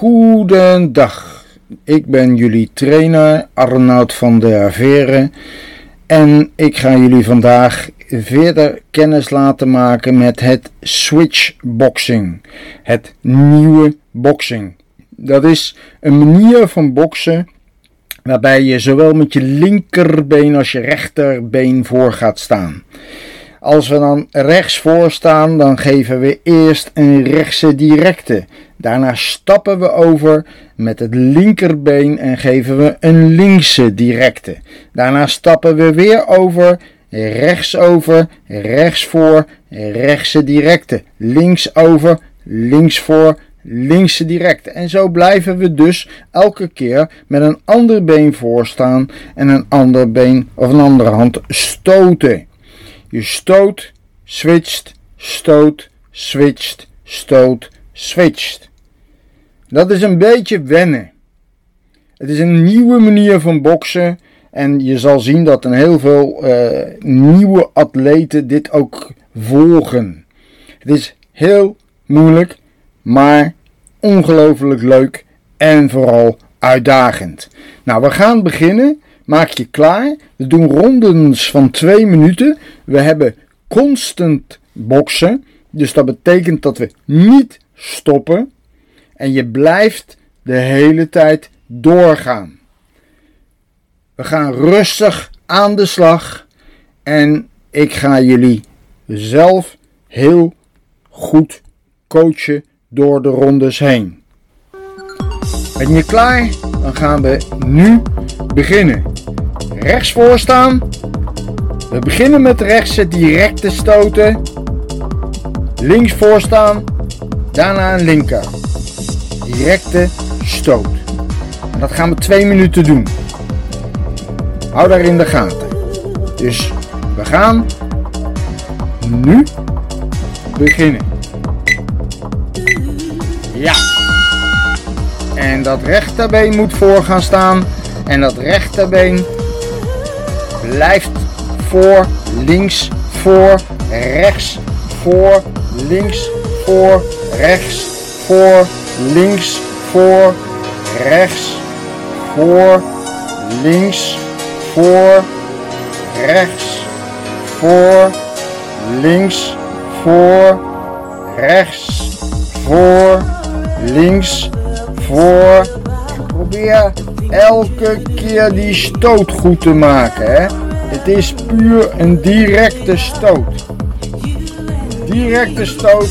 Goedendag, ik ben jullie trainer Arnoud van der Averen en ik ga jullie vandaag verder kennis laten maken met het switchboxing, het nieuwe boxing. Dat is een manier van boksen waarbij je zowel met je linkerbeen als je rechterbeen voor gaat staan. Als we dan rechts voor staan, dan geven we eerst een rechtse directe. Daarna stappen we over met het linkerbeen en geven we een linkse directe. Daarna stappen we weer over, rechts over, rechts voor, rechtse directe. Links over, links voor, linkse directe. En zo blijven we dus elke keer met een ander been voorstaan en een ander been of een andere hand stoten. Je stoot, switcht, stoot, switcht, stoot, switcht. Dat is een beetje wennen. Het is een nieuwe manier van boksen. En je zal zien dat een heel veel uh, nieuwe atleten dit ook volgen. Het is heel moeilijk, maar ongelooflijk leuk en vooral uitdagend. Nou, we gaan beginnen. Maak je klaar. We doen rondes van twee minuten. We hebben constant boksen. Dus dat betekent dat we niet stoppen. En je blijft de hele tijd doorgaan. We gaan rustig aan de slag. En ik ga jullie zelf heel goed coachen door de rondes heen. Ben je klaar? Dan gaan we nu beginnen. Rechts voor staan. We beginnen met rechtse directe stoten. Links voor staan. Daarna een linker. Directe stoot. En dat gaan we twee minuten doen. Hou daar in de gaten. Dus we gaan nu beginnen. En dat rechterbeen moet voor gaan staan. En dat rechterbeen blijft voor, links, voor, rechts, voor, links, voor, rechts, voor, links, voor, rechts, voor, links, voor, rechts, voor, links, voor, rechts, voor, links, voor. Probeer elke keer die stoot goed te maken. Hè? Het is puur een directe stoot. Directe stoot.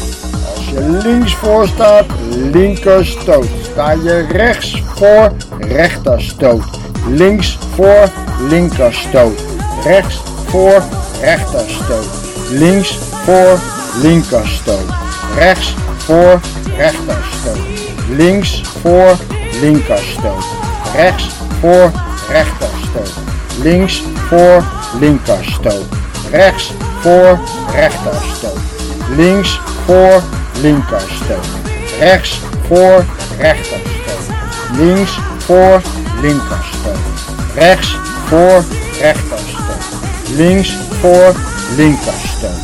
Als je links voor staat, linker stoot. Sta je rechts voor, rechter stoot. Links voor, linker stoot. Rechts voor, rechter stoot. Links voor, linker stoot. Rechts voor, rechter stoot. Links voor, linker stoot. Rechts voor, rechter stoot. Links voor, linker stoot. Rechts voor, rechter stoot. Links voor, linker stoot. Rechts voor, rechter stoot. Links voor, linker stoot. Rechts voor, rechter stoot. Links voor, linker stoot.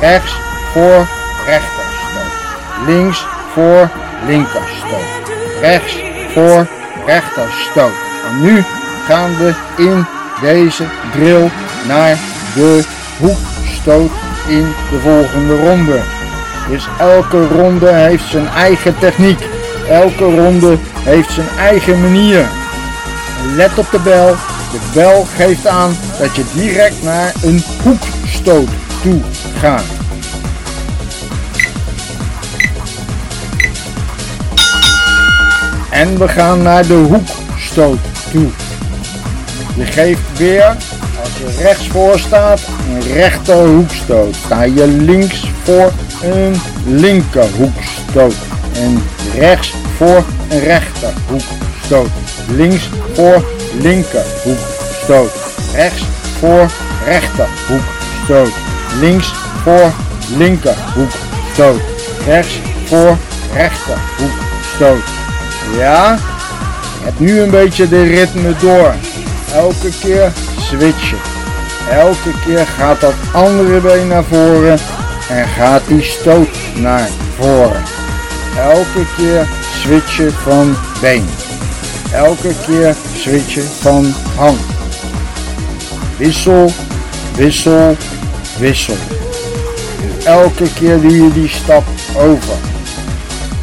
Rechts voor, rechter stoot. Links voor, linker stoot. Rechts voor, rechter stoot. En nu gaan we in deze drill naar de hoekstoot in de volgende ronde. Dus elke ronde heeft zijn eigen techniek. Elke ronde heeft zijn eigen manier. Let op de bel. De bel geeft aan dat je direct naar een hoekstoot toe gaat. En we gaan naar de hoekstoot toe. Je geeft weer, als je rechts voor staat, een rechterhoekstoot. Sta je links voor een linkerhoekstoot. En rechts voor een rechterhoekstoot. Links voor linkerhoekstoot. Rechts voor rechterhoekstoot. Links voor linkerhoekstoot. Rechts voor rechterhoekstoot. Ja, je hebt nu een beetje de ritme door. Elke keer switchen. Elke keer gaat dat andere been naar voren en gaat die stoot naar voren. Elke keer switchen van been. Elke keer switchen van hand. Wissel, wissel, wissel. En elke keer doe je die stap over.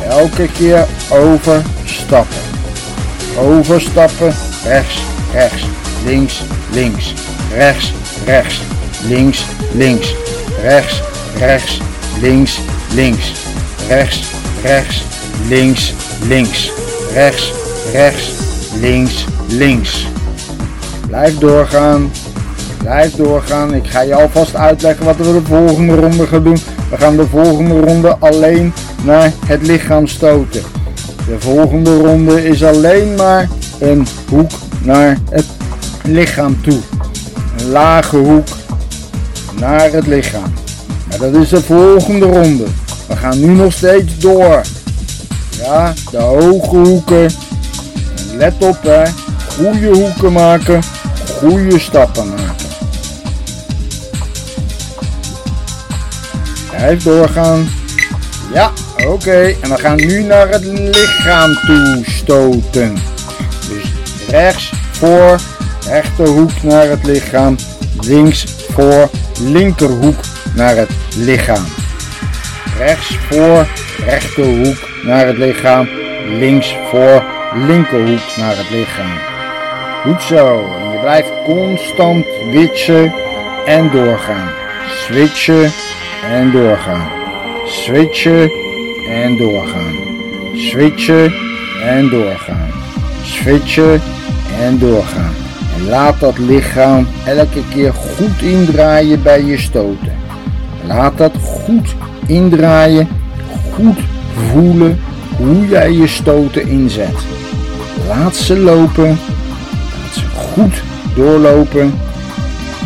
Elke keer overstappen. Overstappen, rechts, rechts, links, links, rechts, rechts, links, links, rechts, rechts, links, links, rechts, rechts, links, links, rechts, rechts, links, links. Blijf doorgaan, blijf doorgaan. Ik ga je alvast uitleggen wat we de volgende ronde gaan doen. We gaan de volgende ronde alleen naar het lichaam stoten. De volgende ronde is alleen maar een hoek naar het lichaam toe. Een lage hoek naar het lichaam. Maar dat is de volgende ronde. We gaan nu nog steeds door. Ja, de hoge hoeken. Let op hè. Goede hoeken maken. Goede stappen maken. Blijf doorgaan. Ja, oké. En we gaan nu naar het lichaam toe stoten. Dus rechts voor, rechterhoek naar het lichaam. Links voor, linkerhoek naar het lichaam. Rechts voor, rechterhoek naar het lichaam. Links voor, linkerhoek naar het lichaam. Goed zo. En je blijft constant witchen en doorgaan. Switchen en doorgaan. Switchen en doorgaan. Switchen en doorgaan. Switchen en doorgaan. En laat dat lichaam elke keer goed indraaien bij je stoten. Laat dat goed indraaien, goed voelen hoe jij je stoten inzet. Laat ze lopen, laat ze goed doorlopen,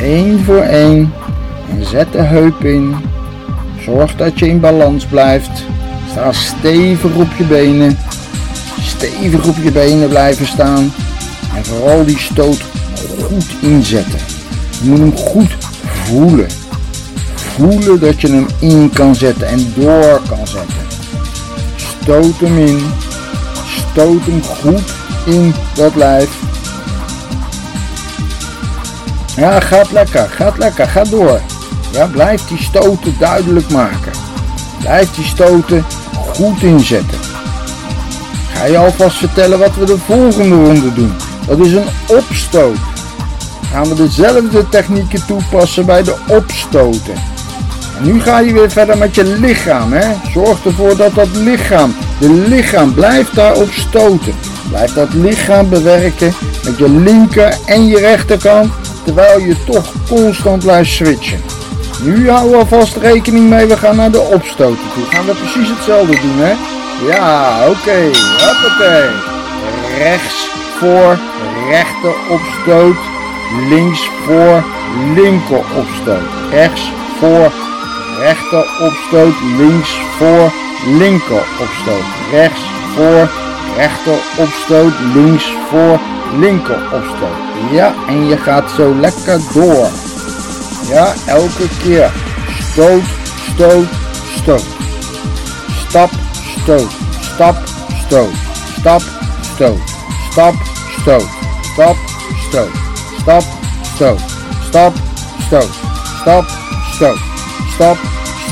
één voor één en zet de heup in. Zorg dat je in balans blijft. Sta stevig op je benen, stevig op je benen blijven staan en vooral die stoot goed inzetten. Je moet hem goed voelen. Voelen dat je hem in kan zetten en door kan zetten. Stoot hem in. Stoot hem goed in dat lijf. Ja, gaat lekker, gaat lekker, ga door. Ja, blijf die stoten duidelijk maken. Blijf die stoten goed inzetten. Ga je alvast vertellen wat we de volgende ronde doen. Dat is een opstoot. Gaan we dezelfde technieken toepassen bij de opstoten. En nu ga je weer verder met je lichaam. Hè? Zorg ervoor dat dat lichaam, de lichaam blijft daarop stoten. Blijf dat lichaam bewerken met je linker en je rechterkant. Terwijl je toch constant blijft switchen. Nu houden we alvast rekening mee. We gaan naar de opstoten toe. Gaan we precies hetzelfde doen hè. Ja, oké. Okay. Rechts voor rechter opstoot. Links voor linker opstoot. Rechts voor rechter opstoot. Links voor linker opstoot. Rechts voor rechter opstoot. Links voor linker opstoot. Ja, en je gaat zo lekker door. Ja, elke keer. Stoot, stoot, stoot. Stap, stoot. Stap, stoot. Stap, stoot. Stap, stoot. Stap, stoot. Stap, stoot. Stap, stoot. Stap, stoot. Stap,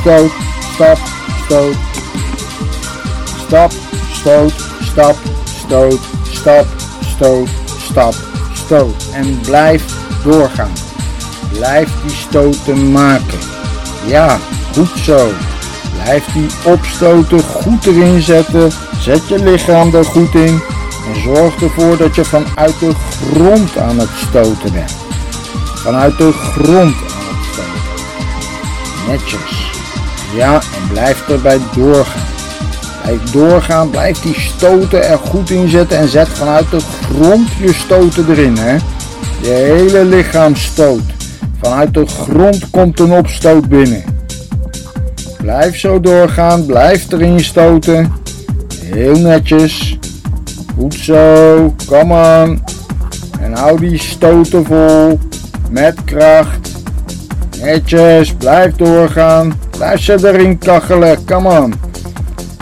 stoot. Stap, stoot. Stap, stoot. Stap, stoot. Stap, stoot. Stap, stoot. En blijf doorgaan. Blijf die stoten maken. Ja, goed zo. Blijf die opstoten goed erin zetten. Zet je lichaam er goed in. En zorg ervoor dat je vanuit de grond aan het stoten bent. Vanuit de grond aan het stoten. Netjes. Ja, en blijf erbij doorgaan. Blijf doorgaan, blijf die stoten er goed in zetten en zet vanuit de grond je stoten erin. Hè? Je hele lichaam stoot. Vanuit de grond komt een opstoot binnen. Blijf zo doorgaan, blijf erin stoten. Heel netjes. Goed zo, kom on. En hou die stoten vol. Met kracht. Netjes, blijf doorgaan. Blijf ze erin kachelen, come on.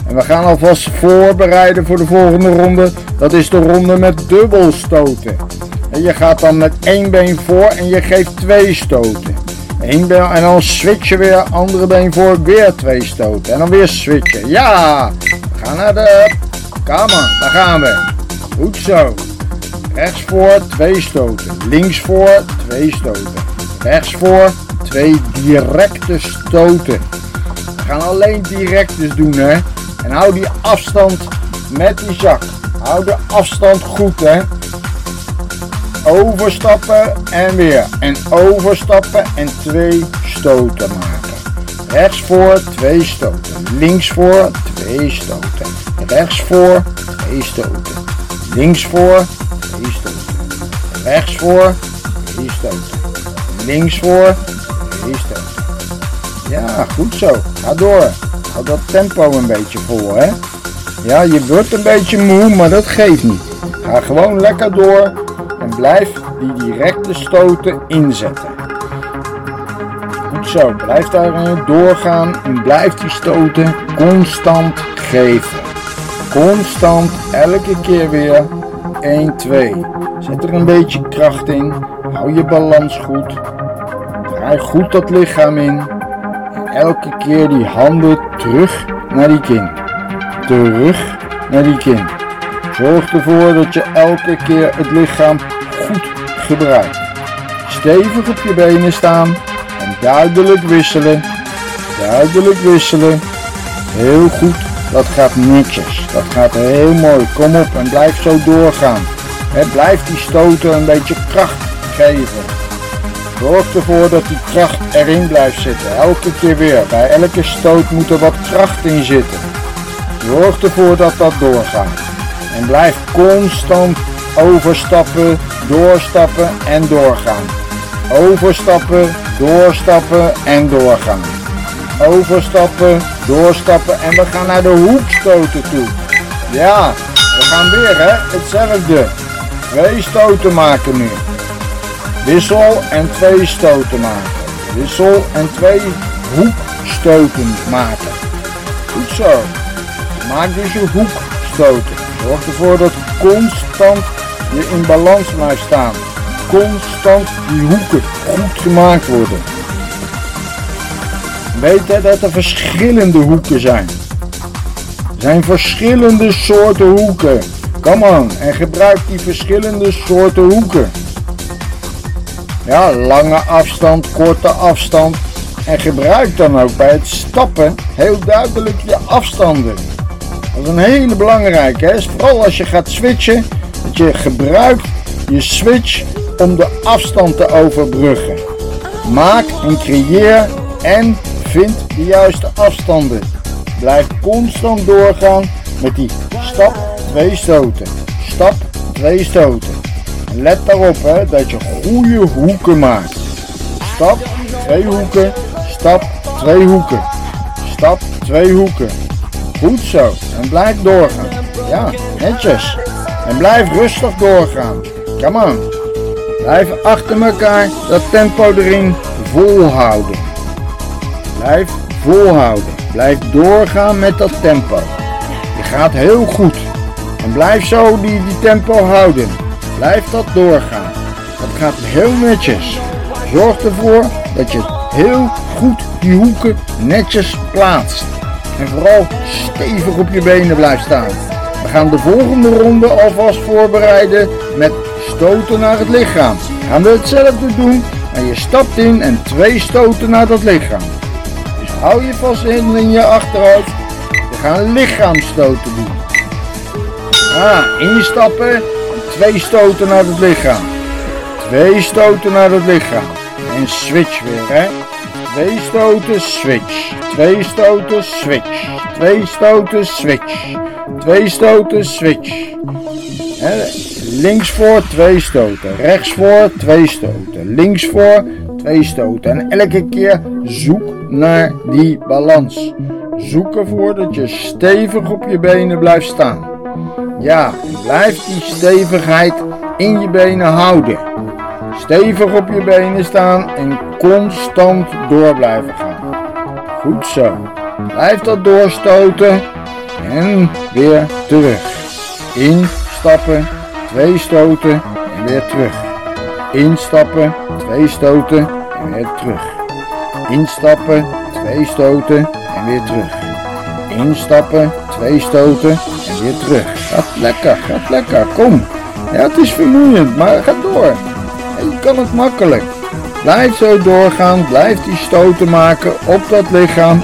En we gaan alvast voorbereiden voor de volgende ronde. Dat is de ronde met dubbelstoten. Je gaat dan met één been voor en je geeft twee stoten. Eén been, en dan switch je weer, andere been voor, weer twee stoten. En dan weer switchen. Ja! We gaan naar de... On, daar gaan we. Goed zo. Rechts voor, twee stoten. Links voor, twee stoten. Rechts voor, twee directe stoten. We gaan alleen directes doen, hè. En hou die afstand met die zak. Hou de afstand goed, hè. Overstappen en weer. En overstappen en twee stoten maken. Rechts voor, twee stoten. Links voor, twee stoten. Rechts voor, twee stoten. Links voor, twee stoten. Rechts voor, twee stoten. Links voor, twee stoten. Ja, goed zo. Ga door. Hou dat tempo een beetje vol, hè. Ja, je wordt een beetje moe, maar dat geeft niet. Ga gewoon lekker door en blijf die directe stoten inzetten. Goed zo, blijf daarin doorgaan en blijf die stoten constant geven. Constant, elke keer weer. 1, 2. Zet er een beetje kracht in. Hou je balans goed. Draai goed dat lichaam in. En elke keer die handen terug naar die kin. Terug naar die kin. Zorg ervoor dat je elke keer het lichaam gebruikt. Stevig op je benen staan en duidelijk wisselen. Duidelijk wisselen. Heel goed. Dat gaat netjes. Dat gaat heel mooi. Kom op en blijf zo doorgaan. He, blijf die stoten een beetje kracht geven. Zorg ervoor dat die kracht erin blijft zitten. Elke keer weer. Bij elke stoot moet er wat kracht in zitten. Zorg ervoor dat dat doorgaat. En blijf constant overstappen, doorstappen en doorgaan. Overstappen, doorstappen en doorgaan. Overstappen, doorstappen en we gaan naar de hoekstoten toe. Ja, we gaan weer hè, hetzelfde. Twee stoten maken nu. Wissel en twee stoten maken. Wissel en twee hoekstoten maken. Goed zo. Maak dus je hoekstoten. Zorg ervoor dat constant je in balans blijft staan. Constant die hoeken goed gemaakt worden. Weet dat er verschillende hoeken zijn. Er zijn verschillende soorten hoeken. Come on, en gebruik die verschillende soorten hoeken. Ja, lange afstand, korte afstand. En gebruik dan ook bij het stappen heel duidelijk je afstanden. Dat is een hele belangrijke. Hè? Vooral als je gaat switchen, dat je gebruikt je switch om de afstand te overbruggen. Maak en creëer en vind de juiste afstanden. Blijf constant doorgaan met die stap, twee stoten. Stap, twee stoten. Let daarop hè, dat je goede hoeken maakt. Stap, twee hoeken. Stap, twee hoeken. Stap, twee hoeken. Goed zo. En blijf doorgaan. Ja, netjes. En blijf rustig doorgaan. Come on. Blijf achter elkaar dat tempo erin volhouden. Blijf volhouden. Blijf doorgaan met dat tempo. Je gaat heel goed. En blijf zo die, die tempo houden. Blijf dat doorgaan. Dat gaat heel netjes. Zorg ervoor dat je heel goed die hoeken netjes plaatst. En vooral stevig op je benen blijft staan. We gaan de volgende ronde alvast voorbereiden met stoten naar het lichaam. Gaan we hetzelfde doen, maar je stapt in en twee stoten naar dat lichaam. Dus hou je vast in, in je achterhoofd. We gaan lichaamstoten doen. Ah, instappen twee stoten naar het lichaam. Twee stoten naar het lichaam. En switch weer, hè. Twee stoten, switch. Twee stoten, switch. Twee stoten, switch. Twee stoten, switch. links voor, twee stoten. Rechts voor, twee stoten. Links voor, twee stoten. En elke keer zoek naar die balans. Zoek ervoor dat je stevig op je benen blijft staan. Ja, blijf die stevigheid in je benen houden. Stevig op je benen staan en constant door blijven gaan. Goed zo. Blijf dat doorstoten. En weer terug. Instappen, twee stoten en weer terug. Instappen, twee stoten en weer terug. Instappen, twee stoten en weer terug. Instappen, twee stoten en weer terug. Gaat lekker, gaat lekker, kom. Ja, het is vermoeiend, maar ga door. Kan het makkelijk. Blijf zo doorgaan, blijf die stoten maken op dat lichaam.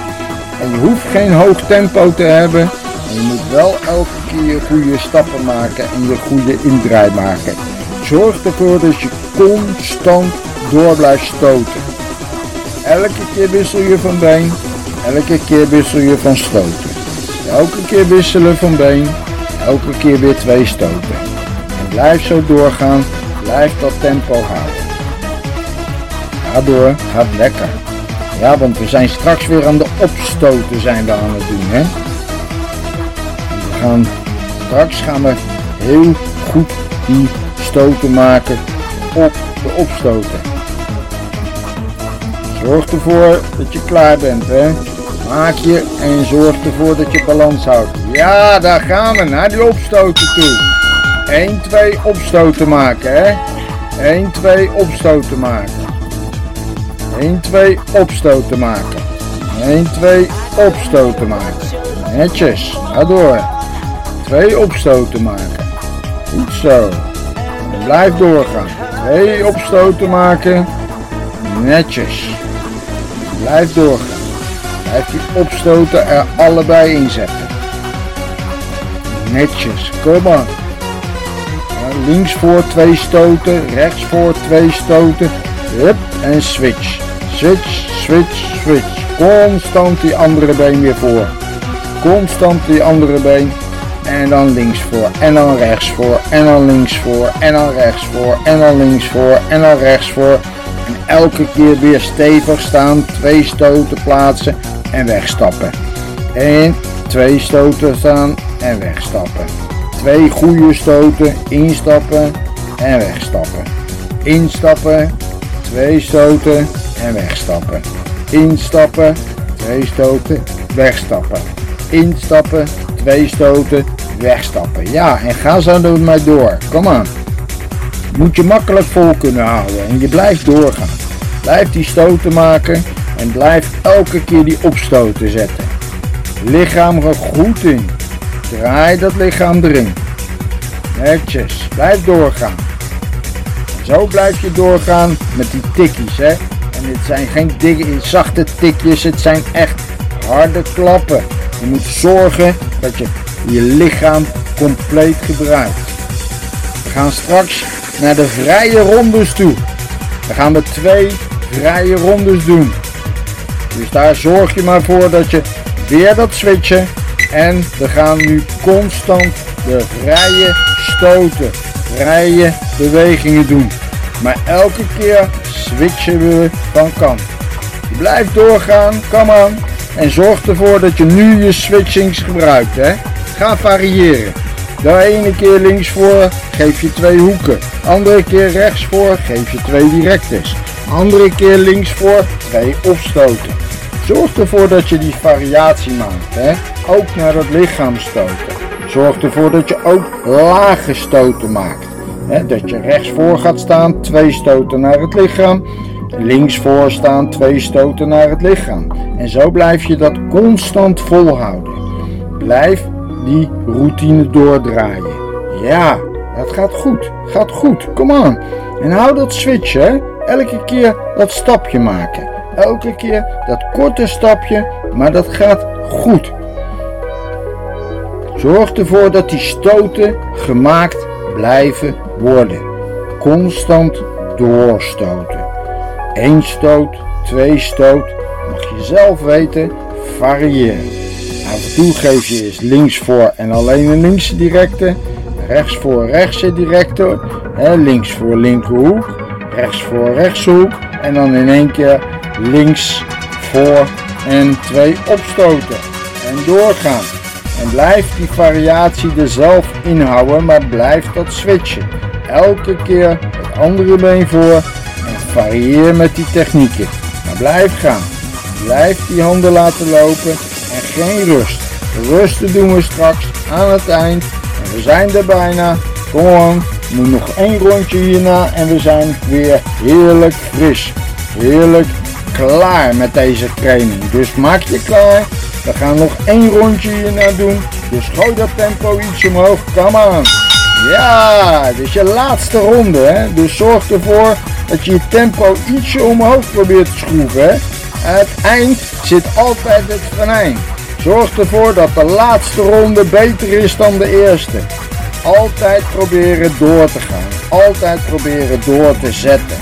En je hoeft geen hoog tempo te hebben. En je moet wel elke keer goede stappen maken en je goede indraai maken. Zorg ervoor dat je constant door blijft stoten. Elke keer wissel je van been, elke keer wissel je van stoten. Elke keer wisselen van been, elke keer weer twee stoten. En blijf zo doorgaan, blijf dat tempo houden. Ga door, gaat lekker. Ja, want we zijn straks weer aan de opstoten zijn we aan het doen, hè. we gaan, straks gaan we heel goed die stoten maken op de opstoten. Zorg ervoor dat je klaar bent, hè. Maak je en zorg ervoor dat je balans houdt. Ja, daar gaan we, naar die opstoten toe. 1, 2 opstoten maken, hè. 1, 2 opstoten maken. 1, 2 opstoten maken. 1, 2 opstoten maken. Netjes, ga door. 2 opstoten maken. Goed zo. Blijf doorgaan. 2 opstoten maken. Netjes. Blijf doorgaan. Blijf die opstoten er allebei in zetten. Netjes, kom maar. Links voor twee stoten, rechts voor twee stoten. Hup, en switch. Switch, switch, switch. Constant die andere been weer voor. Constant die andere been. En dan links voor. En dan rechts voor. En dan links voor. En dan rechts voor. En dan links voor. En dan rechts voor. En elke keer weer stevig staan. Twee stoten plaatsen en wegstappen. En twee stoten staan en wegstappen. Twee goede stoten, instappen en wegstappen. Instappen, twee stoten en wegstappen. Instappen, twee stoten, wegstappen. Instappen, twee stoten, wegstappen. Ja, en ga zo er maar door. Kom aan. Moet je makkelijk vol kunnen houden en je blijft doorgaan. Blijf die stoten maken en blijf elke keer die opstoten zetten. Lichaam er goed in. Draai dat lichaam erin. Netjes, blijf doorgaan. Zo blijf je doorgaan met die tikkies, hè. En het zijn geen dikke, zachte tikjes, het zijn echt harde klappen. Je moet zorgen dat je je lichaam compleet gebruikt. We gaan straks naar de vrije rondes toe. Dan gaan we twee vrije rondes doen. Dus daar zorg je maar voor dat je weer dat switchen. En we gaan nu constant de vrije stoten, vrije bewegingen doen. Maar elke keer switchen we van kant. Blijf doorgaan, kom aan. En zorg ervoor dat je nu je switchings gebruikt. Hè? Ga variëren. De ene keer links voor geef je twee hoeken. Andere keer rechts voor geef je twee directes. Andere keer links voor twee opstoten. Zorg ervoor dat je die variatie maakt. Hè? Ook naar het lichaam stoten. Zorg ervoor dat je ook lage stoten maakt. Hè? Dat je rechts voor gaat staan, twee stoten naar het lichaam. Links voor staan, twee stoten naar het lichaam. En zo blijf je dat constant volhouden. Blijf die routine doordraaien. Ja, dat gaat goed. Gaat goed. Kom aan. En hou dat switchen. Elke keer dat stapje maken. Elke keer dat korte stapje, maar dat gaat goed. Zorg ervoor dat die stoten gemaakt blijven worden. Constant doorstoten. Eén stoot, twee stoot. Mag je zelf weten, variëren. Af en toe geef je eens links voor en alleen een linkse directe. Rechts voor rechtse directe. links voor linkerhoek. Rechts voor rechtshoek. En dan in één keer links voor en twee opstoten. En doorgaan. En blijf die variatie er zelf inhouden, maar blijf dat switchen. Elke keer het andere been voor en varieer met die technieken. Maar blijf gaan. Blijf die handen laten lopen en geen rust. Rusten doen we straks aan het eind. En we zijn er bijna. Kom moet nog één rondje hierna en we zijn weer heerlijk fris. Heerlijk klaar met deze training. Dus maak je klaar. We gaan nog één rondje hierna doen. Dus gooi dat tempo iets omhoog. Come on. Ja, dit is je laatste ronde. Hè? Dus zorg ervoor dat je je tempo ietsje omhoog probeert te schroeven. Het eind zit altijd het venijn. Zorg ervoor dat de laatste ronde beter is dan de eerste. Altijd proberen door te gaan. Altijd proberen door te zetten.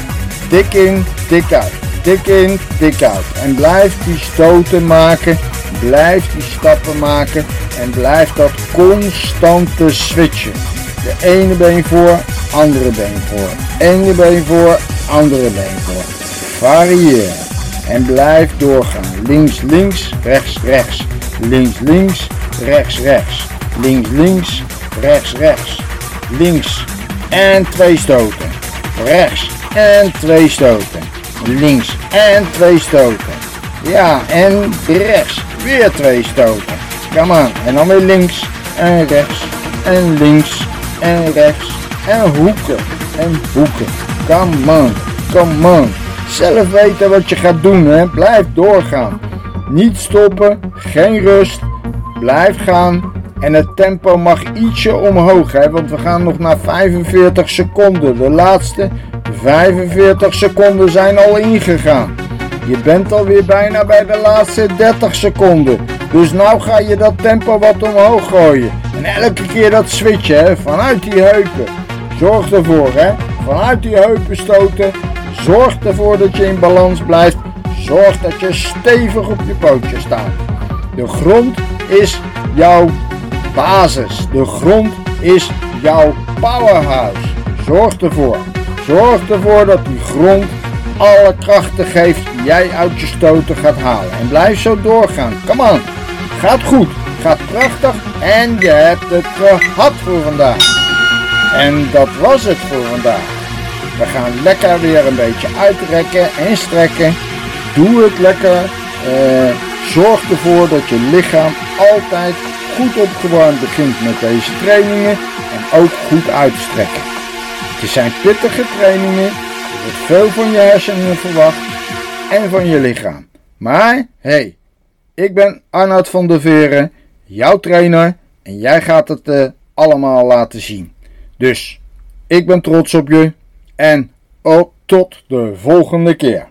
Dik in, dik uit. Dik in, dik uit. En blijf die stoten maken. Blijf die stappen maken. En blijf dat constante switchen. De ene been voor, andere been voor. Ene been voor, andere been voor. Variëren. En blijf doorgaan. Links, links, rechts, rechts. Links, links, rechts, rechts. Links, links, rechts, rechts. Links en twee stoten. Rechts en twee stoten. Links en twee stoten. Ja, en rechts weer twee stoten. Kom aan. En dan weer links en rechts en links en rechts en hoeken en hoeken. Come on, come on. Zelf weten wat je gaat doen, hè. Blijf doorgaan. Niet stoppen, geen rust. Blijf gaan. En het tempo mag ietsje omhoog, hè, want we gaan nog naar 45 seconden. De laatste 45 seconden zijn al ingegaan. Je bent alweer bijna bij de laatste 30 seconden. Dus nou ga je dat tempo wat omhoog gooien. En elke keer dat switchen, vanuit die heupen. Zorg ervoor, hè, vanuit die heupen stoten. Zorg ervoor dat je in balans blijft. Zorg dat je stevig op je pootjes staat. De grond is jouw basis. De grond is jouw powerhouse. Zorg ervoor. Zorg ervoor dat die grond alle krachten geeft die jij uit je stoten gaat halen. En blijf zo doorgaan. Come on. Gaat goed. Gaat prachtig. En je hebt het gehad voor vandaag. En dat was het voor vandaag. We gaan lekker weer een beetje uitrekken en strekken. Doe het lekker. Uh, zorg ervoor dat je lichaam altijd goed opgewarmd begint met deze trainingen. En ook goed uitstrekken. Het zijn pittige trainingen. Er wordt veel van je hersenen verwacht. En van je lichaam. Maar, hey, ik ben Arnoud van der Veren, jouw trainer. En jij gaat het uh, allemaal laten zien. Dus, ik ben trots op je. En ook tot de volgende keer.